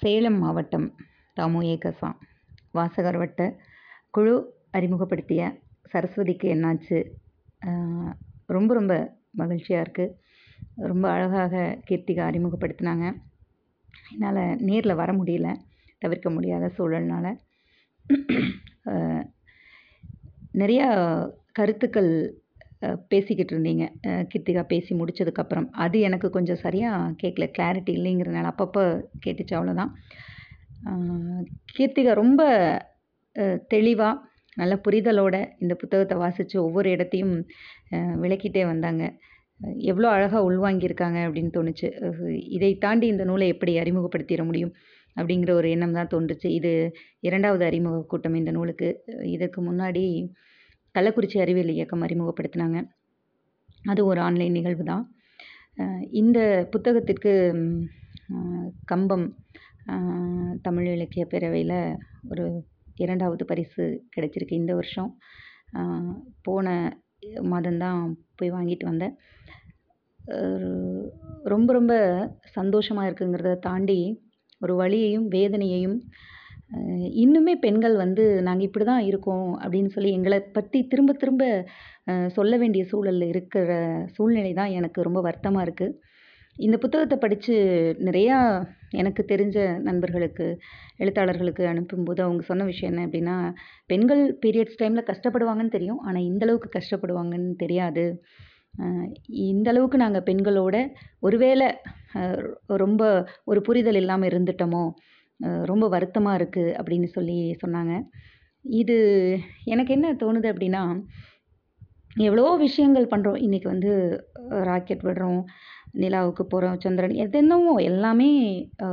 சேலம் மாவட்டம் தாமு ஏகசா. வாசகர் வட்ட குழு அறிமுகப்படுத்திய சரஸ்வதிக்கு என்னாச்சு? ரொம்ப ரொம்ப மகிழ்ச்சியாக இருக்குது ரொம்ப அழகாக கீர்த்திகா அறிமுகப்படுத்தினாங்க. என்னால் நேரில் வர முடியல தவிர்க்க முடியாத சூழல்னால். நிறையா கருத்துக்கள் பேசிக்கிட்டு இருந்தீங்க. கீர்த்திகா பேசி முடித்ததுக்கப்புறம் அது எனக்கு கொஞ்சம் சரியாக கேட்கல கிளாரிட்டி இல்லைங்கிறதுனால அப்பப்போ கேட்டுச்சு அவ்வளோதான் கீர்த்திகா ரொம்ப தெளிவாக நல்ல புரிதலோட இந்த புத்தகத்தை வாசித்து ஒவ்வொரு இடத்தையும் விளக்கிட்டே வந்தாங்க. எவ்வளோ அழகாக உள்வாங்கியிருக்காங்க அப்படின்னு தோணுச்சு. இதை தாண்டி இந்த நூலை எப்படி அறிமுகப்படுத்திட முடியும் அப்படிங்கிற ஒரு எண்ணம் தான் தோன்றுச்சு. இது இரண்டாவது அறிமுக கூட்டம் இந்த நூலுக்கு. இதுக்கு முன்னாடி கள்ளக்குறிச்சி அறிவியல் இயக்கம் அறிமுகப்படுத்தினாங்க. அது ஒரு ஆன்லைன் நிகழ்வு தான். இந்த புத்தகத்திற்கு கம்பம் தமிழ் இலக்கிய பேரவையில் ஒரு இரண்டாவது பரிசு கிடைச்சிருக்கு இந்த வருஷம். போன மாதம்தான் போய் வாங்கிட்டு வந்தேன். ரொம்ப ரொம்ப சந்தோஷமாக இருக்குங்கிறத தாண்டி ஒரு வலியையும் வேதனையையும் இன்னுமே பெண்கள் வந்து நாங்கள் இப்படி தான் இருக்கோம் அப்படின்னு சொல்லி எங்களை பற்றி திரும்ப திரும்ப சொல்ல வேண்டிய சூழலில் இருக்கிற சூழ்நிலை தான் எனக்கு ரொம்ப வருத்தமாக இருக்குது இந்த புத்தகத்தை படித்து நிறையா எனக்கு தெரிஞ்ச நண்பர்களுக்கு எழுத்தாளர்களுக்கு அனுப்பும்போது அவங்க சொன்ன விஷயம் என்ன அப்படின்னா பெண்கள் பீரியட்ஸ் டைமில் கஷ்டப்படுவாங்கன்னு தெரியும் ஆனால் இந்தளவுக்கு கஷ்டப்படுவாங்கன்னு தெரியாது. இந்தளவுக்கு நாங்கள் பெண்களோட ஒருவேளை ரொம்ப ஒரு புரிதல் இல்லாமல் இருந்துட்டோமோ ரொம்ப வருத்தமாக இருக்குது அப்படின்னு சொல்லி சொன்னாங்க. இது எனக்கு என்ன தோணுது அப்படின்னா எவ்வளோ விஷயங்கள் பண்ணுறோம் இன்றைக்கி வந்து ராக்கெட் விடுறோம் நிலாவுக்கு போகிறோம் சந்திரன் எதென்னவோ எல்லாமே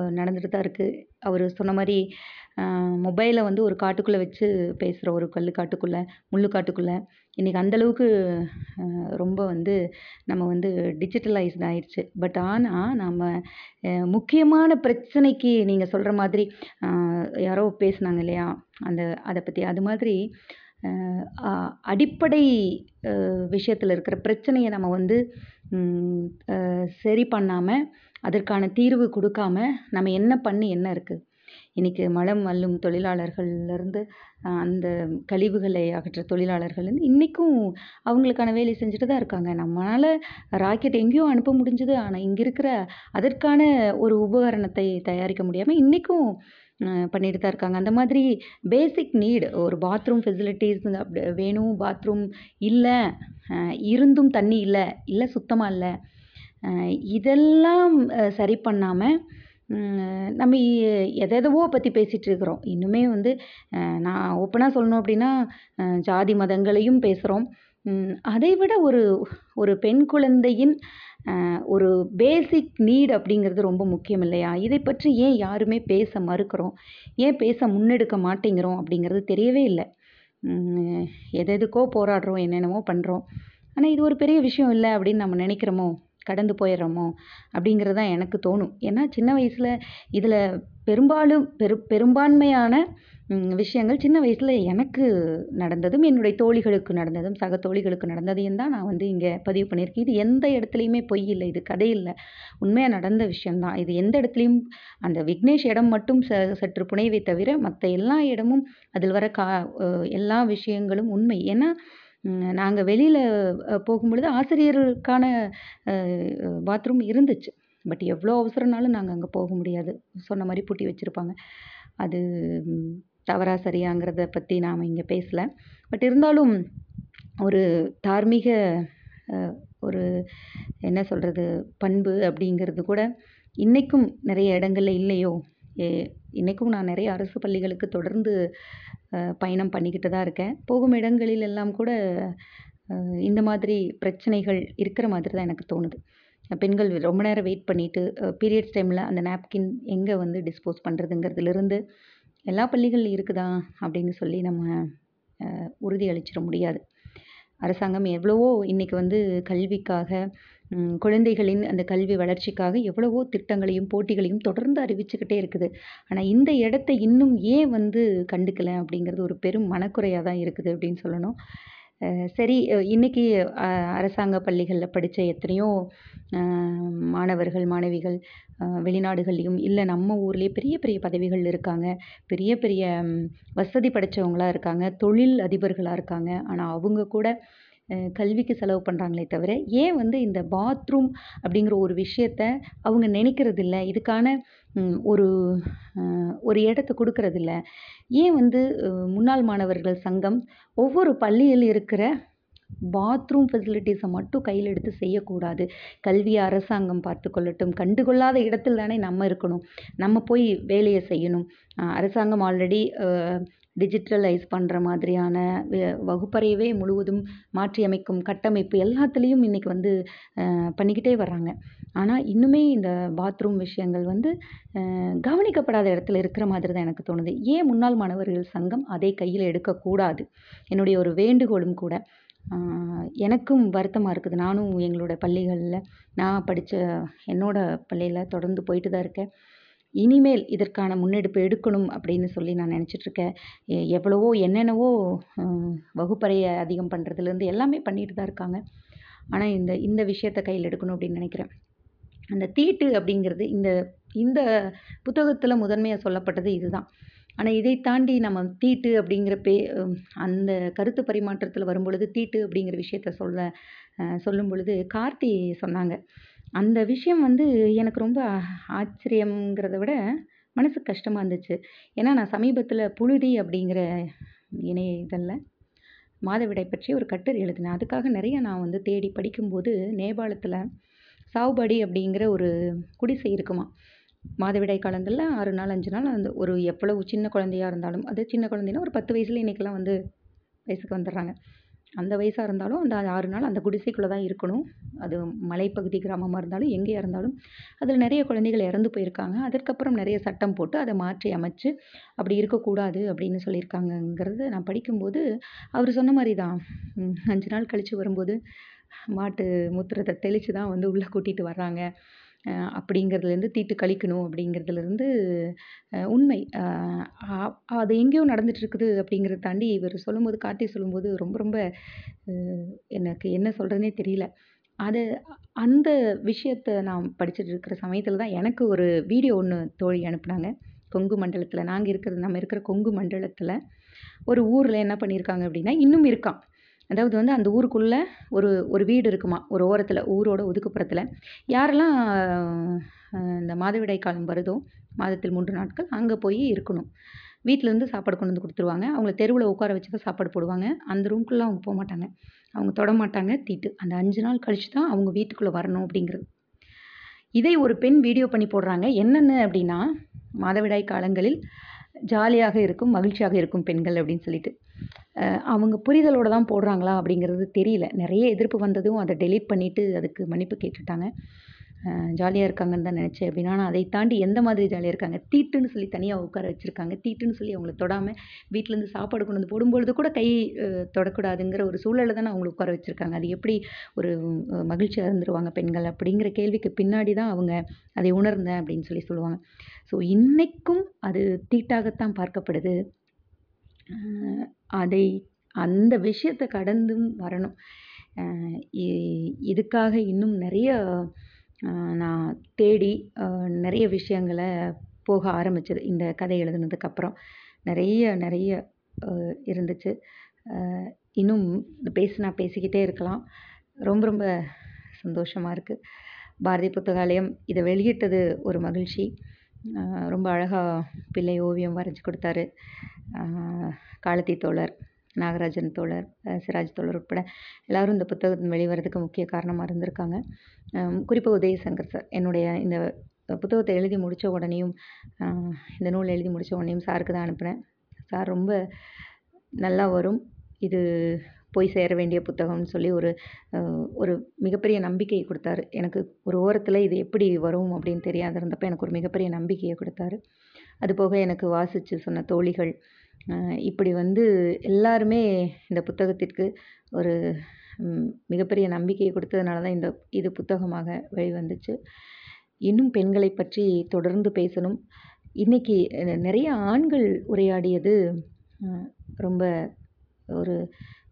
நடந்துட்டு தான் இருக்குது அவர் சொன்ன மாதிரி மொபைலை வந்து ஒரு காட்டுக்குள்ளே வச்சு பேசுகிற ஒரு கல் காட்டுக்குள்ளே முள்ளு காட்டுக்குள்ளே இன்றைக்கி அந்தளவுக்கு ரொம்ப வந்து நம்ம வந்து டிஜிட்டலைஸ்ட் ஆயிடுச்சு பட் ஆனால் நம்ம முக்கியமான பிரச்சனைக்கு நீங்கள் சொல்கிற மாதிரி யாரோ பேசுனாங்க இல்லையா? அந்த அதை பற்றி அது மாதிரி அடிப்படை விஷயத்தில் இருக்கிற பிரச்சனையை நம்ம வந்து சரி பண்ணாமல் அதற்கான தீர்வு கொடுக்காம நம்ம என்ன பண்ணி என்ன இருக்குது இன்றைக்கி மலம் அள்ளும் தொழிலாளர்கள்லேருந்து அந்த கழிவுகளை அகற்ற தொழிலாளர்கள்லேருந்து இன்றைக்கும் அவங்களுக்கான வேலை செஞ்சுட்டு தான் இருக்காங்க. நம்மளால் ராக்கெட் எங்கேயோ அனுப்ப முடிஞ்சுது. ஆனால் இங்கே இருக்கிற அதற்கான ஒரு உபகரணத்தை தயாரிக்க முடியாமல் இன்றைக்கும் பண்ணிட்டு தான் இருக்காங்க. அந்த மாதிரி பேசிக் நீடு ஒரு பாத்ரூம் ஃபெசிலிட்டிஸ் அப்படி வேணும் பாத்ரூம் இல்லை இருந்தும் தண்ணி இல்லை இல்லை சுத்தமாக இல்லை இதெல்லாம் சரி பண்ணாமல் நம்ம எதெதவோ பற்றி பேசிகிட்டு இருக்கிறோம். இன்னுமே வந்து நான் ஓப்பனாக சொல்லணும் அப்படின்னா ஜாதி மதங்களையும் பேசுகிறோம் அதை விட ஒரு ஒரு பெண் குழந்தையின் ஒரு பேசிக் நீட் அப்படிங்கிறது ரொம்ப முக்கியம் இல்லையா? இதை பற்றி ஏன் யாருமே பேச மறுக்கிறோம்? ஏன் பேச முன்னெடுக்க மாட்டேங்கிறோம் அப்படிங்கிறது தெரியவே இல்லை. எதெதுக்கோ போராடுறோம் என்னென்னமோ பண்ணுறோம் ஆனால் இது ஒரு பெரிய விஷயம் இல்லை அப்படின்னு நம்ம நினைக்கிறோமோ? கடந்து போயிடுறோமோ? அப்படிங்கிறது தான் எனக்கு தோணும். ஏன்னா சின்ன வயசில் இதில் பெரும்பாலும் பெரு பெரும்பான்மையான விஷயங்கள் சின்ன வயசில் எனக்கு நடந்ததும் என்னுடைய தோழிகளுக்கு நடந்ததும் சக தோழிகளுக்கு நடந்ததையும் தான் நான் வந்து இங்கே பதிவு பண்ணியிருக்கேன். இது எந்த இடத்துலையுமே பொய் இல்லை இது கதை இல்லை. உண்மையாக நடந்த விஷயந்தான் இது எந்த இடத்துலையும் அந்த விக்னேஷ் இடம் மட்டும் ச சற்று புனைவை தவிர மற்ற எல்லா இடமும் அதில் வர கா எல்லா விஷயங்களும் உண்மை. ஏன்னா நாங்கள் வெளியில் போகும்பொழுது ஆசிரியருக்கான பாத்ரூம் இருந்துச்சு. பட் எவ்வளோ அவசரம்னாலும் நாங்கள் அங்கே போக முடியாது. சொன்ன மாதிரி பூட்டி வச்சுருப்பாங்க. அது தவறா சரியாங்கிறத பற்றி நாம் இங்கே பேசலை. பட் இருந்தாலும் ஒரு தார்மீக ஒரு என்ன சொல்கிறது பண்பு அப்படிங்கிறது கூட இன்றைக்கும் நிறைய இடங்களில் இல்லையோ? ஏ இன்றைக்கும் நான் நிறைய அரசு பள்ளிகளுக்கு தொடர்ந்து பயணம் பண்ணிக்கிட்டு தான் இருக்கேன். போகும் இடங்களில் எல்லாம் கூட இந்த மாதிரி பிரச்சனைகள் இருக்கிற மாதிரி தான் எனக்கு தோணுது. பெண்கள் ரொம்ப நேரம் வெயிட் பண்ணிவிட்டு பீரியட்ஸ் டைமில் அந்த நாப்கின் எங்கே வந்து டிஸ்போஸ் பண்ணுறதுங்கிறதுலேருந்து எல்லா பள்ளிகள் இருக்குதா அப்படின்னு சொல்லி நம்ம உறுதி அளிச்சிட முடியாது. அரசாங்கம் எவ்வளவோ இன்றைக்கி வந்து கல்விக்காக குழந்தைகளின் அந்த கல்வி வளர்ச்சிக்காக எவ்வளவோ திட்டங்களையும் போட்டிகளையும் தொடர்ந்து அறிவிச்சுக்கிட்டே இருக்குது. ஆனால் இந்த இடத்த இன்னும் ஏன் வந்து கண்டுக்கலை அப்படிங்கிறது ஒரு பெரும் மனக்குறையாக தான் இருக்குது அப்படின்னு சொல்லணும். சரி இன்றைக்கி அரசாங்க பள்ளிகளில் படித்த எத்தனையோ மாணவர்கள் மாணவிகள் வெளிநாடுகள்லேயும் இல்லை நம்ம ஊர்லேயே பெரிய பெரிய பதவிகள் இருக்காங்க. பெரிய பெரிய வசதி படைத்தவங்களா இருக்காங்க. தொழில் அதிபர்களாக இருக்காங்க. ஆனால் அவங்க கூட கல்விக்கு செலவு பண்ணுறாங்களே தவிர ஏன் வந்து இந்த பாத்ரூம் அப்படிங்கிற ஒரு விஷயத்த அவங்க நினைக்கிறதில்ல? இதுக்கான ஒரு ஒரு இடத்த கொடுக்கறதில்ல. ஏன் வந்து முன்னாள் மாணவர்கள் சங்கம் ஒவ்வொரு பள்ளியில் இருக்கிற பாத்ரூம் ஃபெசிலிட்டிஸை மட்டும் கையில் எடுத்து செய்யக்கூடாது. கல்வியை அரசாங்கம் பார்த்து கொள்ளட்டும் கண்டுகொள்ளாத இடத்தில் தானே நம்ம இருக்கணும். நம்ம போய் வேலையை செய்யணும். அரசாங்கம் ஆல்ரெடி டிஜிட்டலைஸ் பண்ணுற மாதிரியான வகுப்பறையவே முழுவதும் மாற்றியமைக்கும் கட்டமைப்பு எல்லாத்துலேயும் இன்றைக்கி வந்து பண்ணிக்கிட்டே வர்றாங்க. ஆனால் இன்னுமே இந்த பாத்ரூம் விஷயங்கள் வந்து கவனிக்கப்படாத இடத்துல இருக்கிற மாதிரி தான் எனக்கு தோணுது. ஏன் முன்னாள் மாணவர்கள் சங்கம் அதை கையில் எடுக்கக்கூடாது? என்னுடைய ஒரு வேண்டுகோளும் கூட. எனக்கும் வருத்தமாக இருக்குது. நானும் எங்களோட பள்ளிகளில் நான் படித்த என்னோடய பள்ளியில் தொடர்ந்து போயிட்டு தான் இருக்கேன். இனிமேல் இதற்கான முன்னெடுப்பு எடுக்கணும் அப்படின்னு சொல்லி நான் நினச்சிட்ருக்கேன் எவ்வளவோ என்னென்னவோ வகுப்பறையை அதிகம் பண்ணுறதுலேருந்து எல்லாமே பண்ணிட்டு தான் இருக்காங்க. ஆனால் இந்த இந்த விஷயத்த கையில் எடுக்கணும் அப்படின்னு நினைக்கிறேன். அந்த தீட்டு அப்படிங்கிறது இந்த இந்த புத்தகத்தில் முதன்மையாக சொல்லப்பட்டது இதுதான். ஆனால் இதை தாண்டி நம்ம தீட்டு அப்படிங்கிற பே அந்த கருத்து பரிமாற்றத்தில் வரும்பொழுது தீட்டு அப்படிங்கிற விஷயத்த சொல்ல சொல்லும் பொழுது கார்த்தி சொன்னாங்க. அந்த விஷயம் வந்து எனக்கு ரொம்ப ஆச்சரியங்கிறத விட மனசுக்கு கஷ்டமாக இருந்துச்சு. ஏன்னா நான் சமீபத்தில் புழுதி அப்படிங்கிற இணைய இதழில் மாதவிடாய் பற்றி ஒரு கட்டுரை எழுதினேன். அதுக்காக நிறைய நான் வந்து தேடி படிக்கும்போது நேபாளத்தில் சாவுபடி அப்படிங்கிற ஒரு குடிசை இருக்குமா மாதவிடாய் காலங்களில் ஆறு நாள் அஞ்சு நாள் அந்த ஒரு எவ்வளவு சின்ன குழந்தையா இருந்தாலும் அது சின்ன குழந்தைன்னா ஒரு பத்து வயசில் இன்றைக்கெல்லாம் வந்து வயசுக்கு வந்துடுறாங்க. அந்த வயசாக இருந்தாலும் அந்த ஆறு நாள் அந்த குடிசைக்குள்ளே தான் இருக்கணும். அது மலைப்பகுதி கிராமமாக இருந்தாலும் எங்கேயா இருந்தாலும். அதில் நிறைய குழந்தைகள் இறந்து போயிருக்காங்க. அதற்கப்புறம் நிறைய சட்டம் போட்டு அதை மாற்றி அமைச்சு அப்படி இருக்கக்கூடாது அப்படின்னு சொல்லியிருக்காங்கங்கிறத நான் படிக்கும்போது அவர் சொன்ன மாதிரி தான் அஞ்சு நாள் கழித்து வரும்போது மாட்டு மூத்திரத்தை தெளித்து தான் வந்து உள்ளே கூட்டிகிட்டு வர்றாங்க. அப்படிங்கிறதுலேருந்து தீட்டு கழிக்கணும் அப்படிங்கிறதுலேருந்து உண்மை. அது எங்கேயோ நடந்துகிட்ருக்குது அப்படிங்கிறத தாண்டி இவர் சொல்லும்போது கார்த்தி சொல்லும்போது ரொம்ப ரொம்ப எனக்கு என்ன சொல்கிறதுனே தெரியல. அது அந்த விஷயத்த நான் படிச்சுட்டு இருக்கிற சமயத்தில் தான் எனக்கு ஒரு வீடியோ ஒன்று தோழி அனுப்புனாங்க. கொங்கு மண்டலத்தில். நாங்கள் இருக்கிறது நம்ம இருக்கிற கொங்கு மண்டலத்தில். ஒரு ஊரில் என்ன பண்ணியிருக்காங்க அப்படின்னா இன்னும் இருக்கான் அதாவது வந்து அந்த ஊருக்குள்ளே ஒரு ஒரு வீடு இருக்குமா? ஒரு ஓரத்தில் ஊரோட ஒதுக்குப்புறத்தில். யாரெல்லாம் இந்த மாதவிடாய் காலம் வருதோ மாதத்தில் மூன்று நாட்கள் அங்கே போய் இருக்கணும். வீட்டிலேருந்து சாப்பாடு கொண்டு வந்து கொடுத்துருவாங்க. அவங்கள தெருவில் உட்கார வச்சு தான் சாப்பாடு போடுவாங்க. அந்த ரூம்குள்ளே அவங்க போக மாட்டாங்க. அவங்க தொட மாட்டாங்க தீட்டு. அந்த அஞ்சு நாள் கழித்து தான் அவங்க வீட்டுக்குள்ளே வரணும் அப்படிங்கிறது. இதை ஒரு பெண் வீடியோ பண்ணி போடுறாங்க. என்னென்ன அப்படின்னா மாதவிடாய் காலங்களில் ஜாலியாக இருக்கும் மகிழ்ச்சியாக இருக்கும் பெண்கள் அப்படின்னு சொல்லிட்டு. அவங்க புரிதலோடு தான் போடுறாங்களா அப்படிங்கிறது தெரியல. நிறைய எதிர்ப்பு வந்ததும் அதை டெலீட் பண்ணிவிட்டு அதுக்கு மன்னிப்பு கேட்டுட்டாங்க. ஜாலியாக இருக்காங்கன்னு தான் நினச்சேன் அப்படின்னா. ஆனால் அதை தாண்டி எந்த மாதிரி ஜாலியாக இருக்காங்க? தீட்டுன்னு சொல்லி தனியாக உட்கார வச்சுருக்காங்க. தீட்டுன்னு சொல்லி அவங்கள தொடாமல் வீட்டிலேருந்து சாப்பாடு கொண்டு வந்து போடும்பொழுது கூட கை தொடக்கூடாதுங்கிற ஒரு சூழலில் தானே அவங்கள உட்கார வச்சுருக்காங்க. அது எப்படி ஒரு மகிழ்ச்சியாக இருந்துருவாங்க பெண்கள்? அப்படிங்கிற கேள்விக்கு பின்னாடி தான் அவங்க அதை உணர்ந்தேன் அப்படின்னு சொல்லி சொல்லுவாங்க. ஸோ இன்றைக்கும் அது தீட்டாகத்தான் பார்க்கப்படுது. அதை அந்த விஷயத்தை கடந்தும் வரணும். இதுக்காக இன்னும் நிறைய நான் தேடி நிறைய விஷயங்களை போக ஆரம்பித்தது இந்த கதை எழுதுனதுக்கப்புறம் நிறைய நிறைய இருந்துச்சு. இன்னும் பேசினா பேசிக்கிட்டே இருக்கலாம். ரொம்ப ரொம்ப சந்தோஷமாக இருக்குது பாரதி புத்தகாலயம் இதை வெளியிட்டது ஒரு மகிழ்ச்சி. ரொம்ப அழகாக பிள்ளை ஓவியம் வரைஞ்சி கொடுத்தாரு. காலத்தி தோழர். நாகராஜன் தோழர் சிராஜ் தோழர் உட்பட எல்லோரும் இந்த புத்தகம் வெளிவரதுக்கு முக்கிய காரணமாக இருந்திருக்காங்க. குறிப்பாக உதயசங்கர் சார் என்னுடைய இந்த புத்தகத்தை எழுதி முடித்த உடனேயும் இந்த நூல் எழுதி முடித்த உடனேயும் சாருக்கு தான் அனுப்பினேன். சார் ரொம்ப நல்லா வரும். இது போய் சேர வேண்டிய புத்தகம்னு சொல்லி ஒரு ஒரு மிகப்பெரிய நம்பிக்கையை கொடுத்தாரு. எனக்கு ஒரு ஓரத்தில் இது எப்படி வரும் அப்படின்னு தெரியாத இருந்தப்போ எனக்கு ஒரு மிகப்பெரிய நம்பிக்கையை கொடுத்தாரு. அது போக எனக்கு வாசித்து சொன்ன தோழிகள் இப்படி வந்து எல்லாருமே இந்த புத்தகத்திற்கு ஒரு மிகப்பெரிய நம்பிக்கையை கொடுத்ததுனால தான் இந்த இது புத்தகமாக வெளிவந்துச்சு. இன்னும் பெண்களை பற்றி தொடர்ந்து பேசணும். இன்றைக்கி நிறைய ஆண்கள் உரையாடியது ரொம்ப ஒரு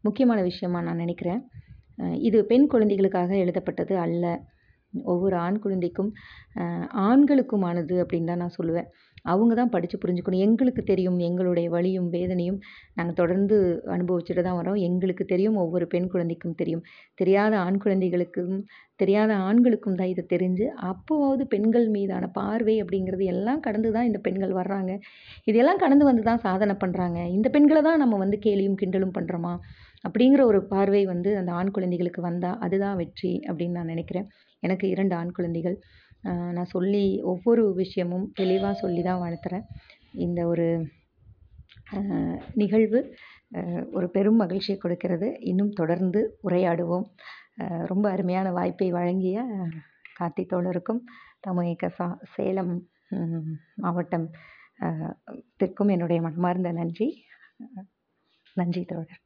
முக்கியமான விஷயமாக நான் நினைக்கிறேன். இது பெண் குழந்தைகளுக்காக எழுதப்பட்டது அல்ல. ஒவ்வொரு ஆண் குழந்தைக்கும் ஆண்களுக்குமானது அப்படின்னு தான் நான் சொல்லுவேன். அவங்க தான் படித்து புரிஞ்சுக்கணும். எங்களுக்கு தெரியும் எங்களுடைய வலியும் வேதனையும் நாங்கள் தொடர்ந்து அனுபவிச்சுட்டு தான் வரோம். எங்களுக்கு தெரியும் ஒவ்வொரு பெண் குழந்தைக்கும் தெரியும். தெரியாத ஆண் குழந்தைகளுக்கும் தெரியாத ஆண்களுக்கும் தான் இது தெரிஞ்சு அப்போவாவது பெண்கள் மீதான பார்வை அப்படிங்கிறது எல்லாம் கடந்து தான் இந்த பெண்கள் வர்றாங்க. இதெல்லாம் கடந்து வந்து தான் சாதனை பண்ணுறாங்க இந்த பெண்களை தான் நம்ம வந்து கேலியும் கிண்டலும் பண்ணுறோமா அப்படிங்கிற ஒரு பார்வை வந்து அந்த ஆண் குழந்தைகளுக்கு வந்தால் அதுதான் வெற்றி அப்படின்னு நான் நினைக்கிறேன். எனக்கு இரண்டு ஆண் குழந்தைகள். நான் சொல்லி ஒவ்வொரு விஷயமும் தெளிவாக சொல்லி தான் வளர்த்துறேன். இந்த ஒரு நிகழ்வு ஒரு பெரும் மகிழ்ச்சியை கொடுக்கிறது. இன்னும் தொடர்ந்து உரையாடுவோம். ரொம்ப அருமையான வாய்ப்பை வழங்கிய கார்த்தி தோழருக்கும் தமிழக சா சேலம் மாவட்டம் திற்கும் என்னுடைய மனமார்ந்த நன்றி. நன்றி தோழர்.